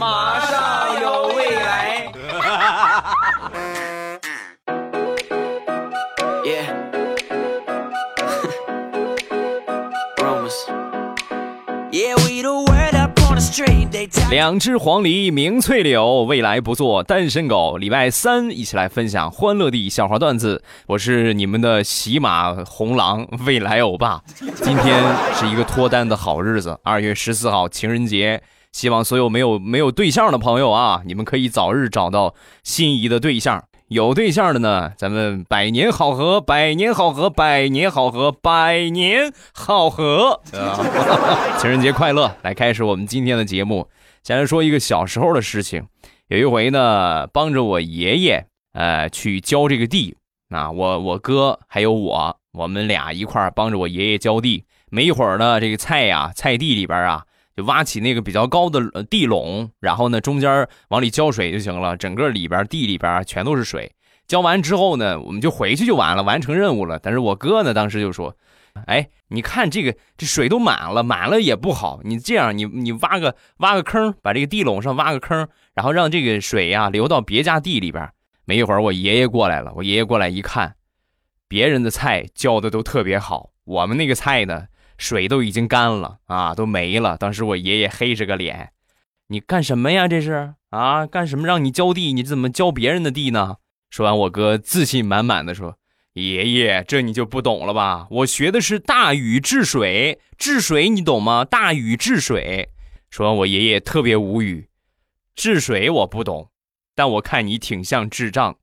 马上有未来。两只黄鹂鸣翠柳，未来不做单身狗。礼拜三一起来分享欢乐地笑话段子。我是你们的喜马红狼未来欧巴。今天是一个脱单的好日子，二月十四号情人节。希望所有没有没有对象的朋友啊，你们可以早日找到心仪的对象。有对象的呢，咱们百年好合，百年好合，百年好合，百年好合。情人节快乐！来开始我们今天的节目。先来说一个小时候的事情。有一回呢，帮着我爷爷，呃，去浇这个地。啊，我我哥还有我，我们俩一块帮着我爷爷浇地。没一会儿呢，这个菜呀，菜地里边啊。挖起那个比较高的地垄，然后呢，中间往里浇水就行了。整个里边地里边全都是水。浇完之后呢，我们就回去就完了，完成任务了。但是我哥呢，当时就说：“哎，你看这个这水都满了，满了也不好。你这样，你你挖个挖个坑，把这个地垄上挖个坑，然后让这个水呀流到别家地里边。”没一会儿，我爷爷过来了。我爷爷过来一看，别人的菜浇的都特别好，我们那个菜呢？水都已经干了啊，都没了。当时我爷爷黑着个脸：“你干什么呀？这是啊，干什么？让你浇地，你怎么浇别人的地呢？”说完，我哥自信满满的说：“爷爷，这你就不懂了吧？我学的是大禹治水，治水你懂吗？大禹治水。”说完，我爷爷特别无语：“治水我不懂，但我看你挺像智障。”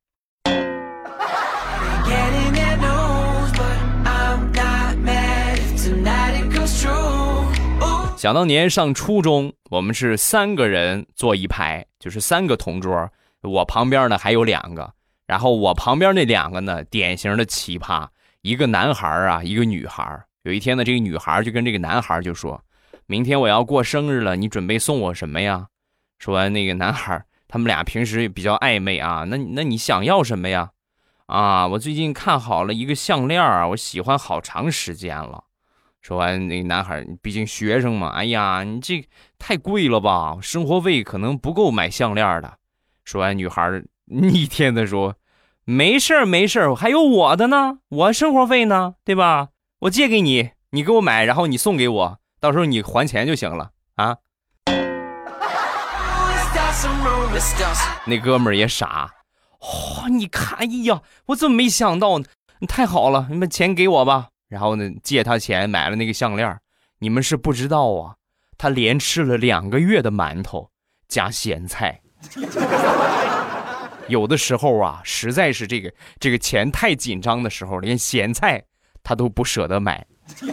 想当年上初中，我们是三个人坐一排，就是三个同桌。我旁边呢还有两个，然后我旁边那两个呢，典型的奇葩，一个男孩啊，一个女孩。有一天呢，这个女孩就跟这个男孩就说：“明天我要过生日了，你准备送我什么呀？”说完，那个男孩他们俩平时比较暧昧啊，那那你想要什么呀？啊，我最近看好了一个项链啊，我喜欢好长时间了。说完，那男孩，毕竟学生嘛，哎呀，你这太贵了吧，生活费可能不够买项链的。说完，女孩逆天的说：“没事儿，没事儿，还有我的呢，我生活费呢，对吧？我借给你，你给我买，然后你送给我，到时候你还钱就行了啊。”那哥们儿也傻，哇，你看，哎呀，我怎么没想到呢？太好了，你把钱给我吧。然后呢，借他钱买了那个项链你们是不知道啊，他连吃了两个月的馒头加咸菜。有的时候啊，实在是这个这个钱太紧张的时候，连咸菜他都不舍得买。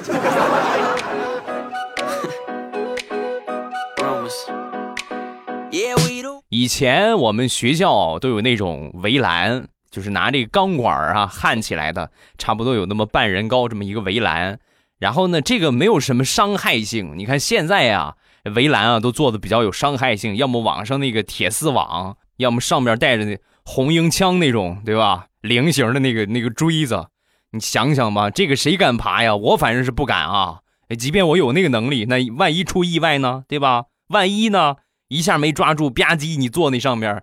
以前我们学校都有那种围栏。就是拿这个钢管啊焊起来的，差不多有那么半人高这么一个围栏，然后呢，这个没有什么伤害性。你看现在啊，围栏啊都做的比较有伤害性，要么网上那个铁丝网，要么上面带着那红缨枪那种，对吧？菱形的那个那个锥子，你想想吧，这个谁敢爬呀？我反正是不敢啊。即便我有那个能力，那万一出意外呢？对吧？万一呢，一下没抓住，吧唧，你坐那上面，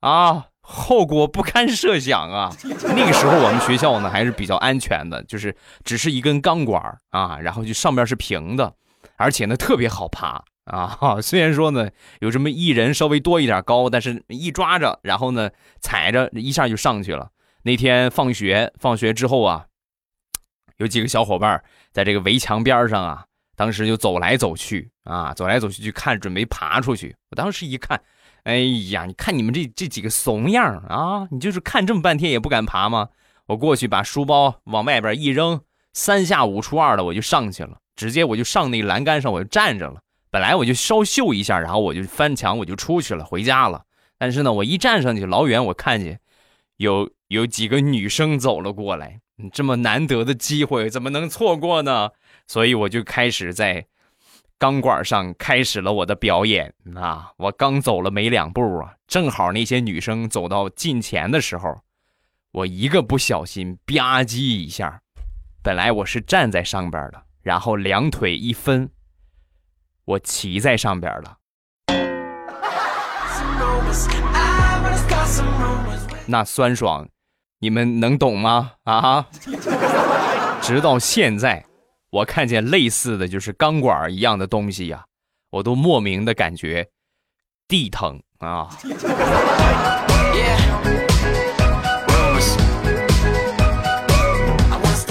啊。后果不堪设想啊！那个时候我们学校呢还是比较安全的，就是只是一根钢管啊，然后就上面是平的，而且呢特别好爬啊。虽然说呢有这么一人稍微多一点高，但是一抓着，然后呢踩着一下就上去了。那天放学，放学之后啊，有几个小伙伴在这个围墙边上啊，当时就走来走去啊，走来走去去看，准备爬出去。我当时一看。哎呀，你看你们这这几个怂样啊！你就是看这么半天也不敢爬吗？我过去把书包往外边一扔，三下五除二的我就上去了，直接我就上那个栏杆上我就站着了。本来我就稍秀一下，然后我就翻墙我就出去了，回家了。但是呢，我一站上去，老远我看见有有几个女生走了过来，这么难得的机会怎么能错过呢？所以我就开始在。钢管上开始了我的表演啊！我刚走了没两步啊，正好那些女生走到近前的时候，我一个不小心吧唧一下，本来我是站在上边的，然后两腿一分，我骑在上边了。那酸爽，你们能懂吗？啊！直到现在，我看见类似的就是钢管一样的东西呀，我都莫名的感觉地疼啊。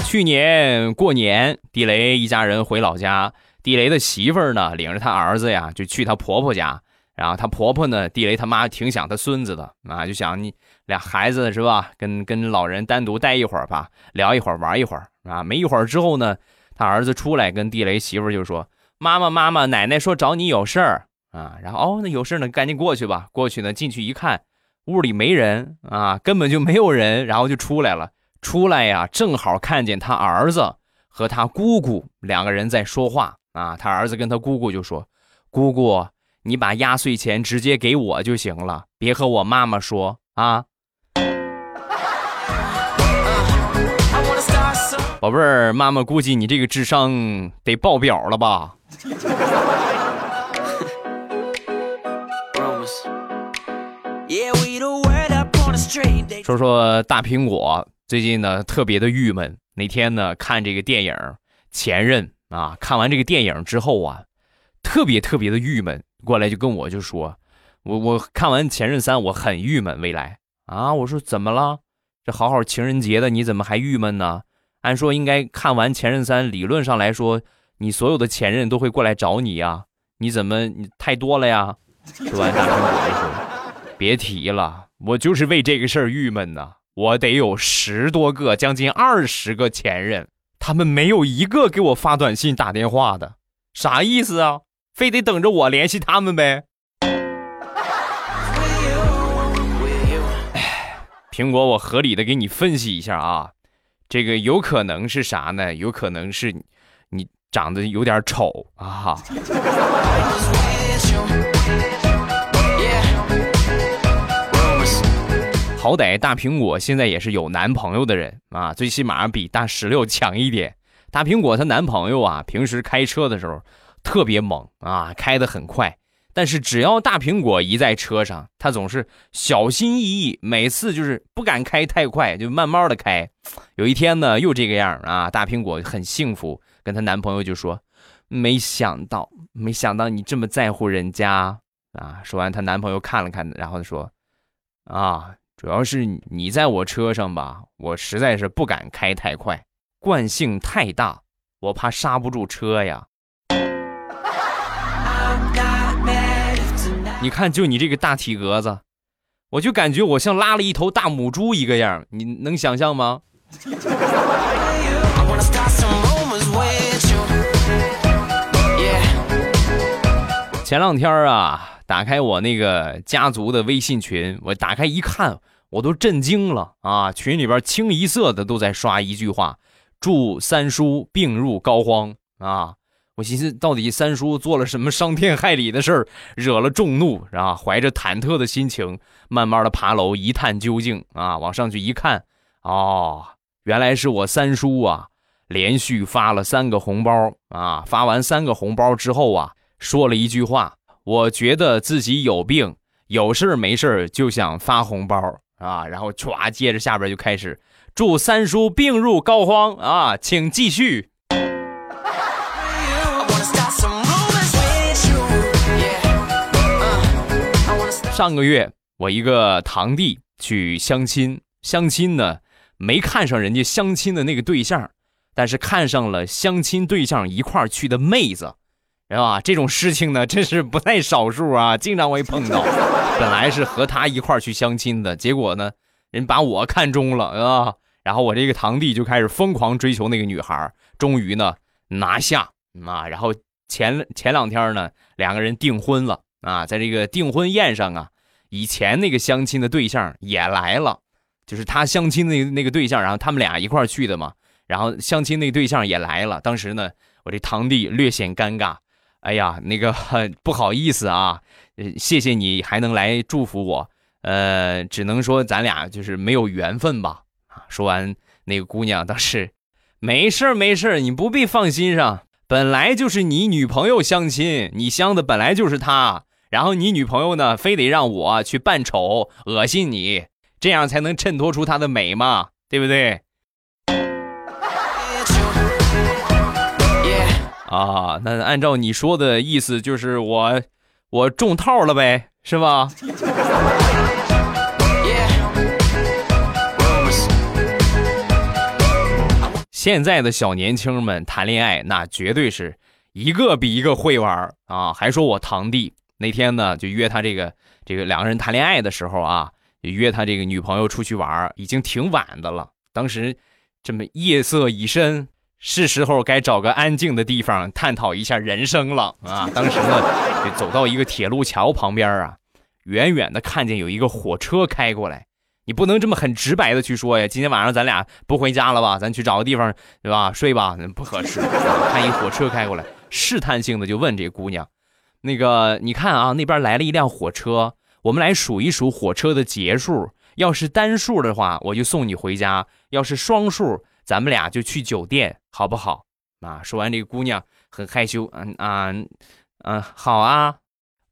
去年过年，地雷一家人回老家，地雷的媳妇儿呢，领着他儿子呀，就去他婆婆家。然后他婆婆呢，地雷他妈挺想他孙子的啊，就想你俩孩子是吧，跟跟老人单独待一会儿吧，聊一会儿，玩一会儿啊。没一会儿之后呢，他儿子出来跟地雷媳妇就说：“妈妈妈妈，奶奶说找你有事儿啊。”然后哦，那有事呢，赶紧过去吧。过去呢，进去一看，屋里没人啊，根本就没有人。然后就出来了，出来呀，正好看见他儿子和他姑姑两个人在说话啊。他儿子跟他姑姑就说：“姑姑。”你把压岁钱直接给我就行了，别和我妈妈说啊，宝贝儿，妈妈估计你这个智商得爆表了吧？说说大苹果最近呢特别的郁闷，那天呢看这个电影《前任》啊，看完这个电影之后啊，特别特别的郁闷。过来就跟我就说，我我看完《前任三》，我很郁闷。未来啊，我说怎么了？这好好情人节的，你怎么还郁闷呢？按说应该看完《前任三》，理论上来说，你所有的前任都会过来找你呀，你怎么你太多了呀？说完，大苹果就说：“别提了，我就是为这个事儿郁闷呢。我得有十多个，将近二十个前任，他们没有一个给我发短信、打电话的，啥意思啊？”非得等着我联系他们呗？苹果，我合理的给你分析一下啊，这个有可能是啥呢？有可能是你长得有点丑啊。好歹大苹果现在也是有男朋友的人啊，最起码比大石榴强一点。大苹果她男朋友啊，平时开车的时候。特别猛啊，开得很快，但是只要大苹果一在车上，他总是小心翼翼，每次就是不敢开太快，就慢慢的开。有一天呢，又这个样啊，大苹果很幸福，跟她男朋友就说：“没想到，没想到你这么在乎人家啊。”说完，她男朋友看了看，然后说：“啊，主要是你在我车上吧，我实在是不敢开太快，惯性太大，我怕刹不住车呀。”你看，就你这个大体格子，我就感觉我像拉了一头大母猪一个样，你能想象吗？前两天啊，打开我那个家族的微信群，我打开一看，我都震惊了啊！群里边清一色的都在刷一句话：“祝三叔病入膏肓啊！”我寻思，到底三叔做了什么伤天害理的事儿，惹了众怒啊？怀着忐忑的心情，慢慢的爬楼一探究竟啊！往上去一看，哦，原来是我三叔啊，连续发了三个红包啊！发完三个红包之后啊，说了一句话：我觉得自己有病，有事没事就想发红包啊！然后歘，接着下边就开始祝三叔病入膏肓啊，请继续。上个月，我一个堂弟去相亲，相亲呢没看上人家相亲的那个对象，但是看上了相亲对象一块去的妹子，是吧？这种事情呢真是不在少数啊，经常会碰到。本来是和他一块去相亲的，结果呢，人把我看中了，啊，然后我这个堂弟就开始疯狂追求那个女孩，终于呢拿下啊，然后前前两天呢，两个人订婚了。啊，在这个订婚宴上啊，以前那个相亲的对象也来了，就是他相亲那那个对象，然后他们俩一块去的嘛。然后相亲那对象也来了，当时呢，我这堂弟略显尴尬，哎呀，那个不好意思啊，谢谢你还能来祝福我，呃，只能说咱俩就是没有缘分吧。啊，说完那个姑娘当时，没事没事你不必放心上，本来就是你女朋友相亲，你相的本来就是她。然后你女朋友呢，非得让我去扮丑恶心你，这样才能衬托出她的美嘛，对不对？啊，那按照你说的意思，就是我我中套了呗，是吧？现在的小年轻们谈恋爱，那绝对是一个比一个会玩啊！还说我堂弟那天呢，就约他这个这个两个人谈恋爱的时候啊，约他这个女朋友出去玩，已经挺晚的了。当时这么夜色已深，是时候该找个安静的地方探讨一下人生了啊！当时呢，就走到一个铁路桥旁边啊，远远的看见有一个火车开过来。你不能这么很直白的去说呀！今天晚上咱俩不回家了吧？咱去找个地方，对吧？睡吧，不合适。看一火车开过来，试探性的就问这姑娘：“那个，你看啊，那边来了一辆火车，我们来数一数火车的节数。要是单数的话，我就送你回家；要是双数，咱们俩就去酒店，好不好？”啊！说完，这个姑娘很害羞，嗯啊，嗯，好啊。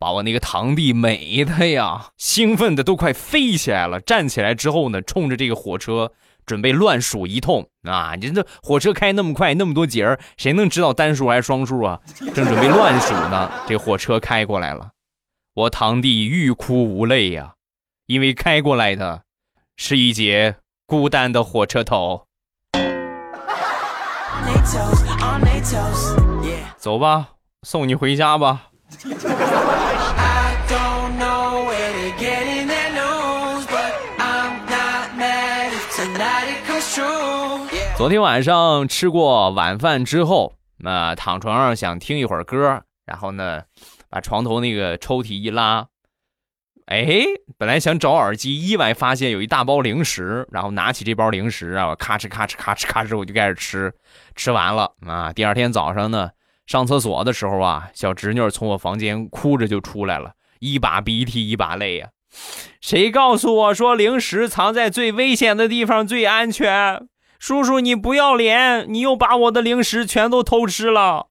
把我那个堂弟美的呀，兴奋的都快飞起来了。站起来之后呢，冲着这个火车准备乱数一通啊！你这火车开那么快，那么多节儿，谁能知道单数还是双数啊？正准备乱数呢，这火车开过来了，我堂弟欲哭无泪呀，因为开过来的是一节孤单的火车头。走吧，送你回家吧。昨天晚上吃过晚饭之后，那躺床上想听一会儿歌，然后呢，把床头那个抽屉一拉，哎，本来想找耳机，意外发现有一大包零食，然后拿起这包零食啊，咔哧咔哧咔哧咔哧，我就开始吃，吃完了啊，第二天早上呢。上厕所的时候啊，小侄女从我房间哭着就出来了，一把鼻涕一把泪呀。谁告诉我说零食藏在最危险的地方最安全？叔叔你不要脸，你又把我的零食全都偷吃了。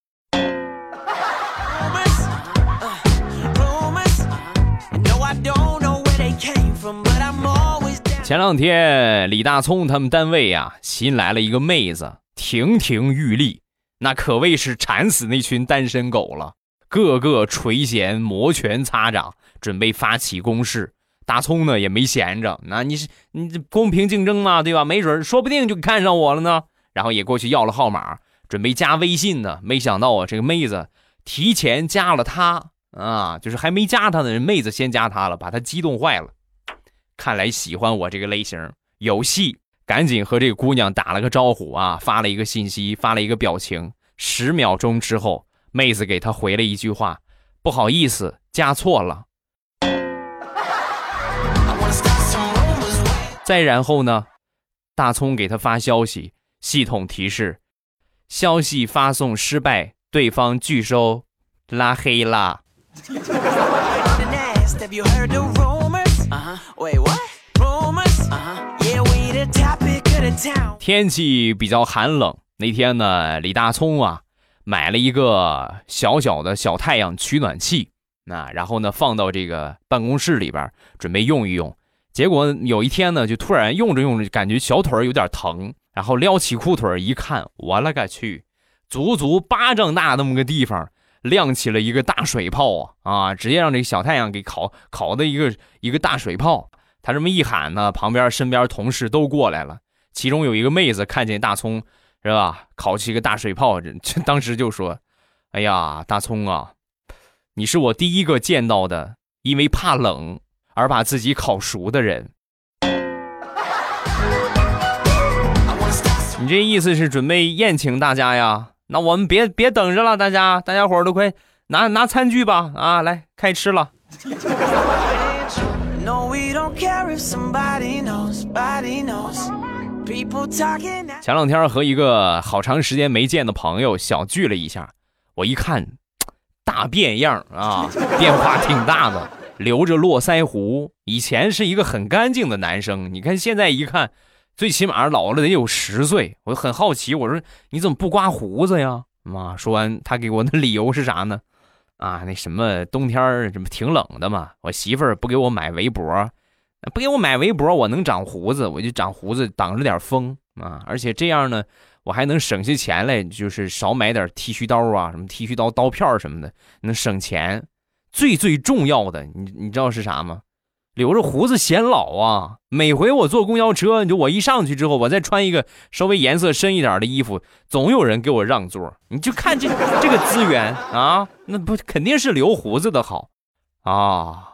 前两天李大聪他们单位呀新来了一个妹子，亭亭玉立。那可谓是馋死那群单身狗了，个个垂涎摩拳擦掌，准备发起攻势。大葱呢也没闲着，那你是你这公平竞争嘛，对吧？没准说不定就看上我了呢。然后也过去要了号码，准备加微信呢。没想到啊，这个妹子提前加了他啊，就是还没加他的人，妹子先加他了，把他激动坏了。看来喜欢我这个类型，有戏。赶紧和这个姑娘打了个招呼啊，发了一个信息，发了一个表情。十秒钟之后，妹子给他回了一句话：“不好意思，加错了。”再然后呢，大葱给他发消息，系统提示：消息发送失败，对方拒收，拉黑啦。天气比较寒冷，那天呢，李大聪啊买了一个小小的小太阳取暖器，那然后呢放到这个办公室里边准备用一用。结果有一天呢，就突然用着用着感觉小腿有点疼，然后撩起裤腿一看，我勒个去，足足巴掌大那么个地方亮起了一个大水泡啊啊！直接让这个小太阳给烤烤的一个一个大水泡。他这么一喊呢，旁边身边同事都过来了。其中有一个妹子看见大葱，是吧？烤起一个大水泡，这 当时就说：“哎呀，大葱啊，你是我第一个见到的因为怕冷而把自己烤熟的人。你这意思是准备宴请大家呀？那我们别别等着了，大家大家伙都快拿拿餐具吧！啊，来开吃了。”前两天和一个好长时间没见的朋友小聚了一下，我一看，大变样啊，变化挺大的，留着络腮胡，以前是一个很干净的男生，你看现在一看，最起码老了得有十岁。我很好奇，我说你怎么不刮胡子呀？妈，说完他给我的理由是啥呢？啊，那什么冬天儿这不挺冷的嘛，我媳妇儿不给我买围脖，不给我买围脖，我能长胡子，我就长胡子挡着点风啊，而且这样呢，我还能省下钱来，就是少买点剃须刀啊，什么剃须刀刀片什么的，能省钱。最最重要的，你你知道是啥吗？留着胡子显老啊！每回我坐公交车，就我一上去之后，我再穿一个稍微颜色深一点的衣服，总有人给我让座。你就看这这个资源啊，那不肯定是留胡子的好啊。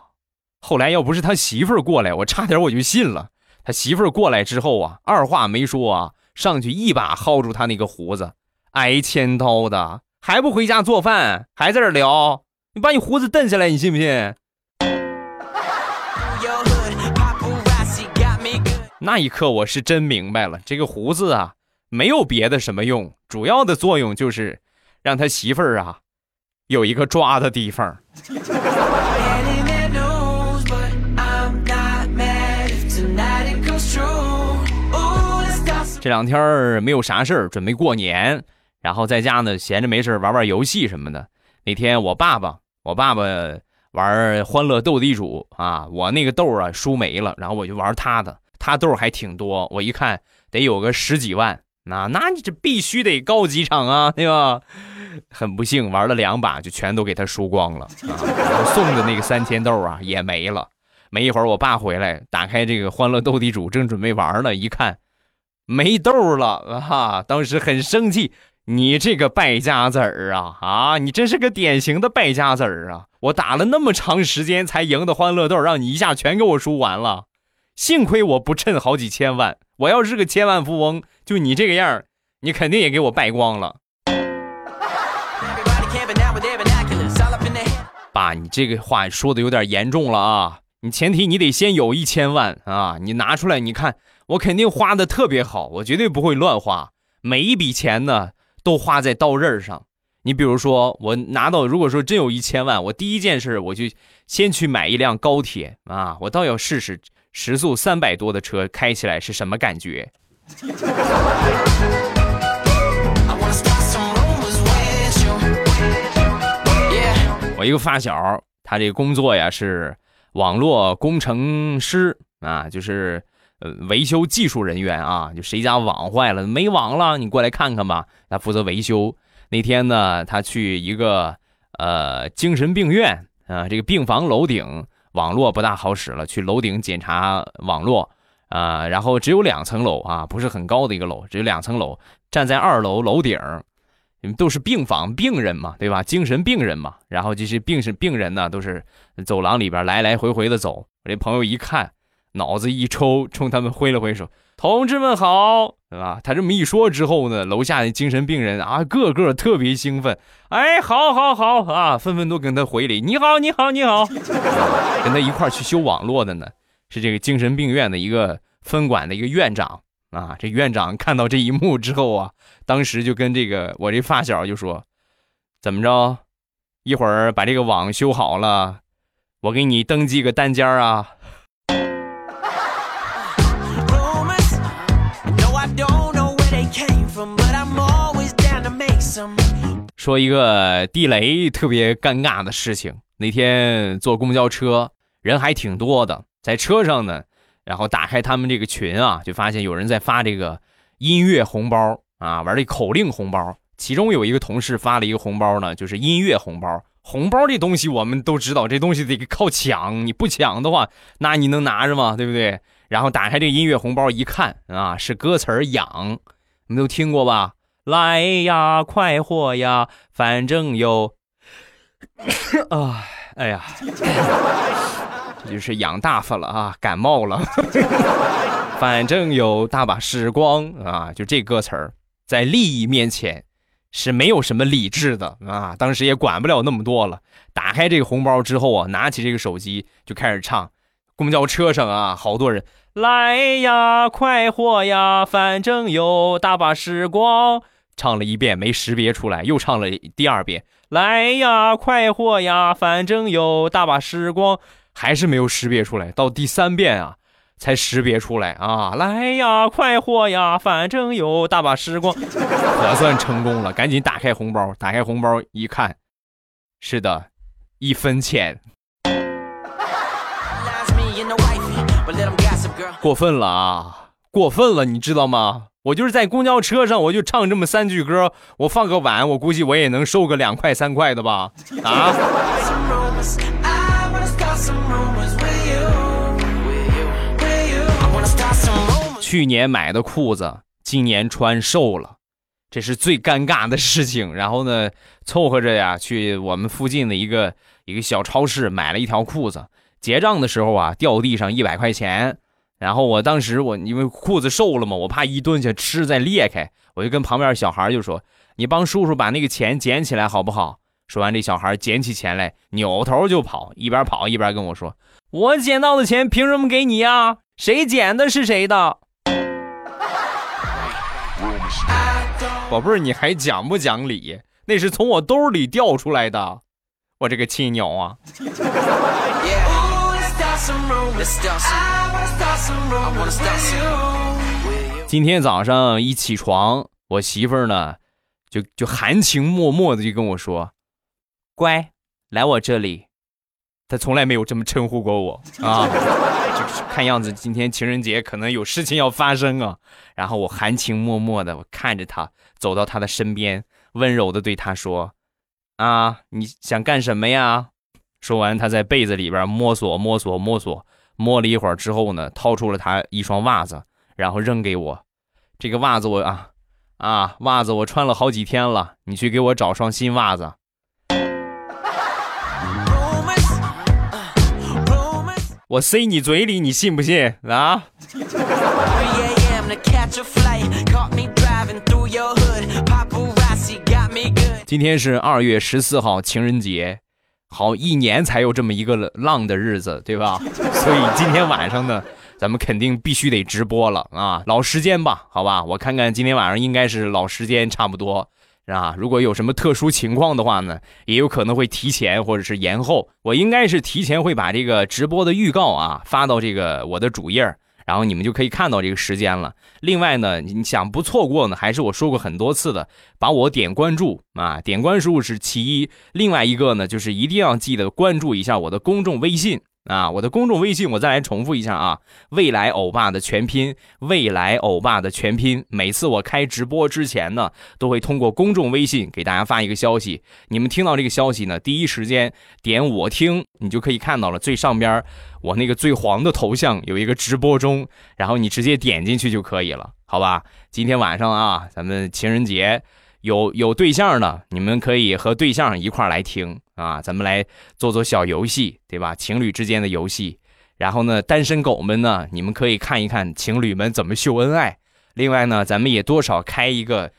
后来要不是他媳妇儿过来，我差点我就信了。他媳妇儿过来之后啊，二话没说啊，上去一把薅住他那个胡子，挨千刀的，还不回家做饭，还在这聊。你把你胡子蹬下来，你信不信？那一刻，我是真明白了，这个胡子啊，没有别的什么用，主要的作用就是让他媳妇儿啊有一个抓的地方。这两天没有啥事儿，准备过年，然后在家呢闲着没事玩玩游戏什么的。那天我爸爸，我爸爸玩欢乐斗地主啊，我那个豆啊输没了，然后我就玩他的。他豆还挺多，我一看得有个十几万，那那你这必须得高几场啊，对吧？很不幸玩了两把就全都给他输光了啊！我送的那个三千豆啊也没了。没一会儿我爸回来，打开这个欢乐斗地主，正准备玩呢，一看没豆了啊！当时很生气，你这个败家子儿啊啊！你真是个典型的败家子儿啊！我打了那么长时间才赢的欢乐豆，让你一下全给我输完了。幸亏我不趁好几千万，我要是个千万富翁，就你这个样你肯定也给我败光了。爸，你这个话说的有点严重了啊！你前提你得先有一千万啊，你拿出来，你看我肯定花的特别好，我绝对不会乱花，每一笔钱呢都花在刀刃上。你比如说，我拿到，如果说真有一千万，我第一件事我就先去买一辆高铁啊，我倒要试试。时速三百多的车开起来是什么感觉？我一个发小，他这个工作呀是网络工程师啊，就是呃维修技术人员啊。就谁家网坏了没网了，你过来看看吧。他负责维修。那天呢，他去一个呃精神病院啊，这个病房楼顶。网络不大好使了，去楼顶检查网络啊，然后只有两层楼啊，不是很高的一个楼，只有两层楼。站在二楼楼顶，你们都是病房病人嘛，对吧？精神病人嘛，然后这些病是病人呢，都是走廊里边来来回回的走。我这朋友一看，脑子一抽，冲他们挥了挥手。同志们好，对吧？他这么一说之后呢，楼下的精神病人啊，个个特别兴奋。哎，好，好，好啊，纷纷都跟他回礼。你好，你好，你好。跟他一块去修网络的呢，是这个精神病院的一个分管的一个院长啊。这院长看到这一幕之后啊，当时就跟这个我这发小就说：“怎么着？一会儿把这个网修好了，我给你登记个单间啊。”说一个地雷特别尴尬的事情。那天坐公交车，人还挺多的，在车上呢，然后打开他们这个群啊，就发现有人在发这个音乐红包啊，玩这口令红包。其中有一个同事发了一个红包呢，就是音乐红包。红包这东西我们都知道，这东西得靠抢，你不抢的话，那你能拿着吗？对不对？然后打开这个音乐红包一看啊，是歌词儿养，你都听过吧？来呀，快活呀，反正有 啊，哎呀，这就是养大发了啊，感冒了。反正有大把时光啊，就这歌词儿，在利益面前是没有什么理智的啊。当时也管不了那么多了，打开这个红包之后啊，拿起这个手机就开始唱。公交车上啊，好多人来呀，快活呀，反正有大把时光。唱了一遍没识别出来，又唱了第二遍。来呀，快活呀，反正有大把时光，还是没有识别出来。到第三遍啊，才识别出来啊！来呀，快活呀，反正有大把时光，可算成功了。赶紧打开红包，打开红包一看，是的，一分钱。过分了啊！过分了，你知道吗？我就是在公交车上，我就唱这么三句歌，我放个碗，我估计我也能收个两块三块的吧？啊！去年买的裤子，今年穿瘦了，这是最尴尬的事情。然后呢，凑合着呀，去我们附近的一个一个小超市买了一条裤子。结账的时候啊，掉地上一百块钱。然后我当时我因为裤子瘦了嘛，我怕一蹲下吃再裂开，我就跟旁边小孩就说：“你帮叔叔把那个钱捡起来好不好？”说完，这小孩捡起钱来，扭头就跑，一边跑一边跟我说：“我捡到的钱凭什么给你呀？谁捡的是谁的。”宝贝儿，你还讲不讲理？那是从我兜里掉出来的，我这个亲鸟啊！今天早上一起床，我媳妇儿呢，就就含情脉脉的就跟我说：“乖，来我这里。”她从来没有这么称呼过我啊！就是看样子今天情人节可能有事情要发生啊。然后我含情脉脉的，我看着她走到她的身边，温柔的对她说：“啊，你想干什么呀？”说完，他在被子里边摸索摸索摸索，摸了一会儿之后呢，掏出了他一双袜子，然后扔给我。这个袜子我啊啊，袜子我穿了好几天了，你去给我找双新袜子。我塞你嘴里，你信不信啊？今天是二月十四号，情人节。好一年才有这么一个浪的日子，对吧？所以今天晚上呢，咱们肯定必须得直播了啊！老时间吧，好吧？我看看今天晚上应该是老时间差不多，啊。如果有什么特殊情况的话呢，也有可能会提前或者是延后。我应该是提前会把这个直播的预告啊发到这个我的主页然后你们就可以看到这个时间了。另外呢，你想不错过呢，还是我说过很多次的，把我点关注啊，点关注是其一。另外一个呢，就是一定要记得关注一下我的公众微信。啊，我的公众微信我再来重复一下啊，未来欧巴的全拼，未来欧巴的全拼。每次我开直播之前呢，都会通过公众微信给大家发一个消息。你们听到这个消息呢，第一时间点我听，你就可以看到了最上边我那个最黄的头像有一个直播中，然后你直接点进去就可以了，好吧？今天晚上啊，咱们情人节。有有对象的，你们可以和对象一块来听啊，咱们来做做小游戏，对吧？情侣之间的游戏。然后呢，单身狗们呢，你们可以看一看情侣们怎么秀恩爱。另外呢，咱们也多少开一个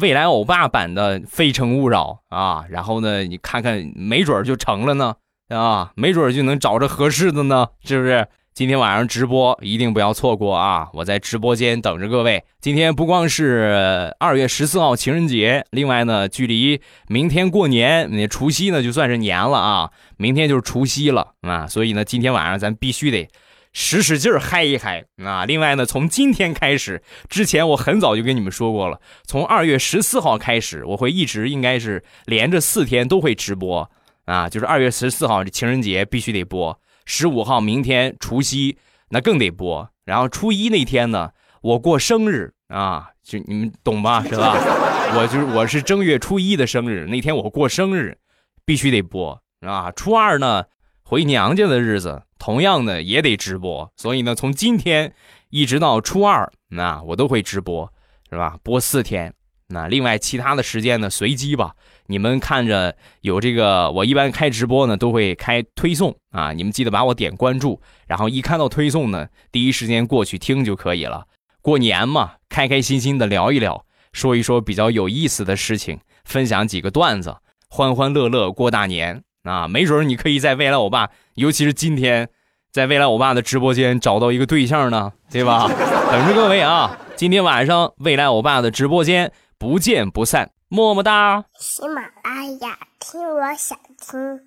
未来欧巴版的《非诚勿扰》啊。然后呢，你看看，没准就成了呢啊，没准就能找着合适的呢，是不是？今天晚上直播一定不要错过啊！我在直播间等着各位。今天不光是二月十四号情人节，另外呢，距离明天过年，那除夕呢就算是年了啊！明天就是除夕了啊！所以呢，今天晚上咱必须得使使劲儿嗨一嗨啊！另外呢，从今天开始，之前我很早就跟你们说过了，从二月十四号开始，我会一直应该是连着四天都会直播啊！就是二月十四号这情人节必须得播。十五号，明天除夕，那更得播。然后初一那天呢，我过生日啊，就你们懂吧，是吧？我就是我是正月初一的生日，那天我过生日，必须得播啊。初二呢，回娘家的日子，同样的也得直播。所以呢，从今天一直到初二，那我都会直播，是吧？播四天。那另外其他的时间呢，随机吧。你们看着有这个，我一般开直播呢都会开推送啊，你们记得把我点关注，然后一看到推送呢，第一时间过去听就可以了。过年嘛，开开心心的聊一聊，说一说比较有意思的事情，分享几个段子，欢欢乐乐过大年啊。没准你可以在未来欧巴，尤其是今天，在未来欧巴的直播间找到一个对象呢，对吧？等着各位啊，今天晚上未来欧巴的直播间不见不散。么么哒！喜马拉雅，听我想听。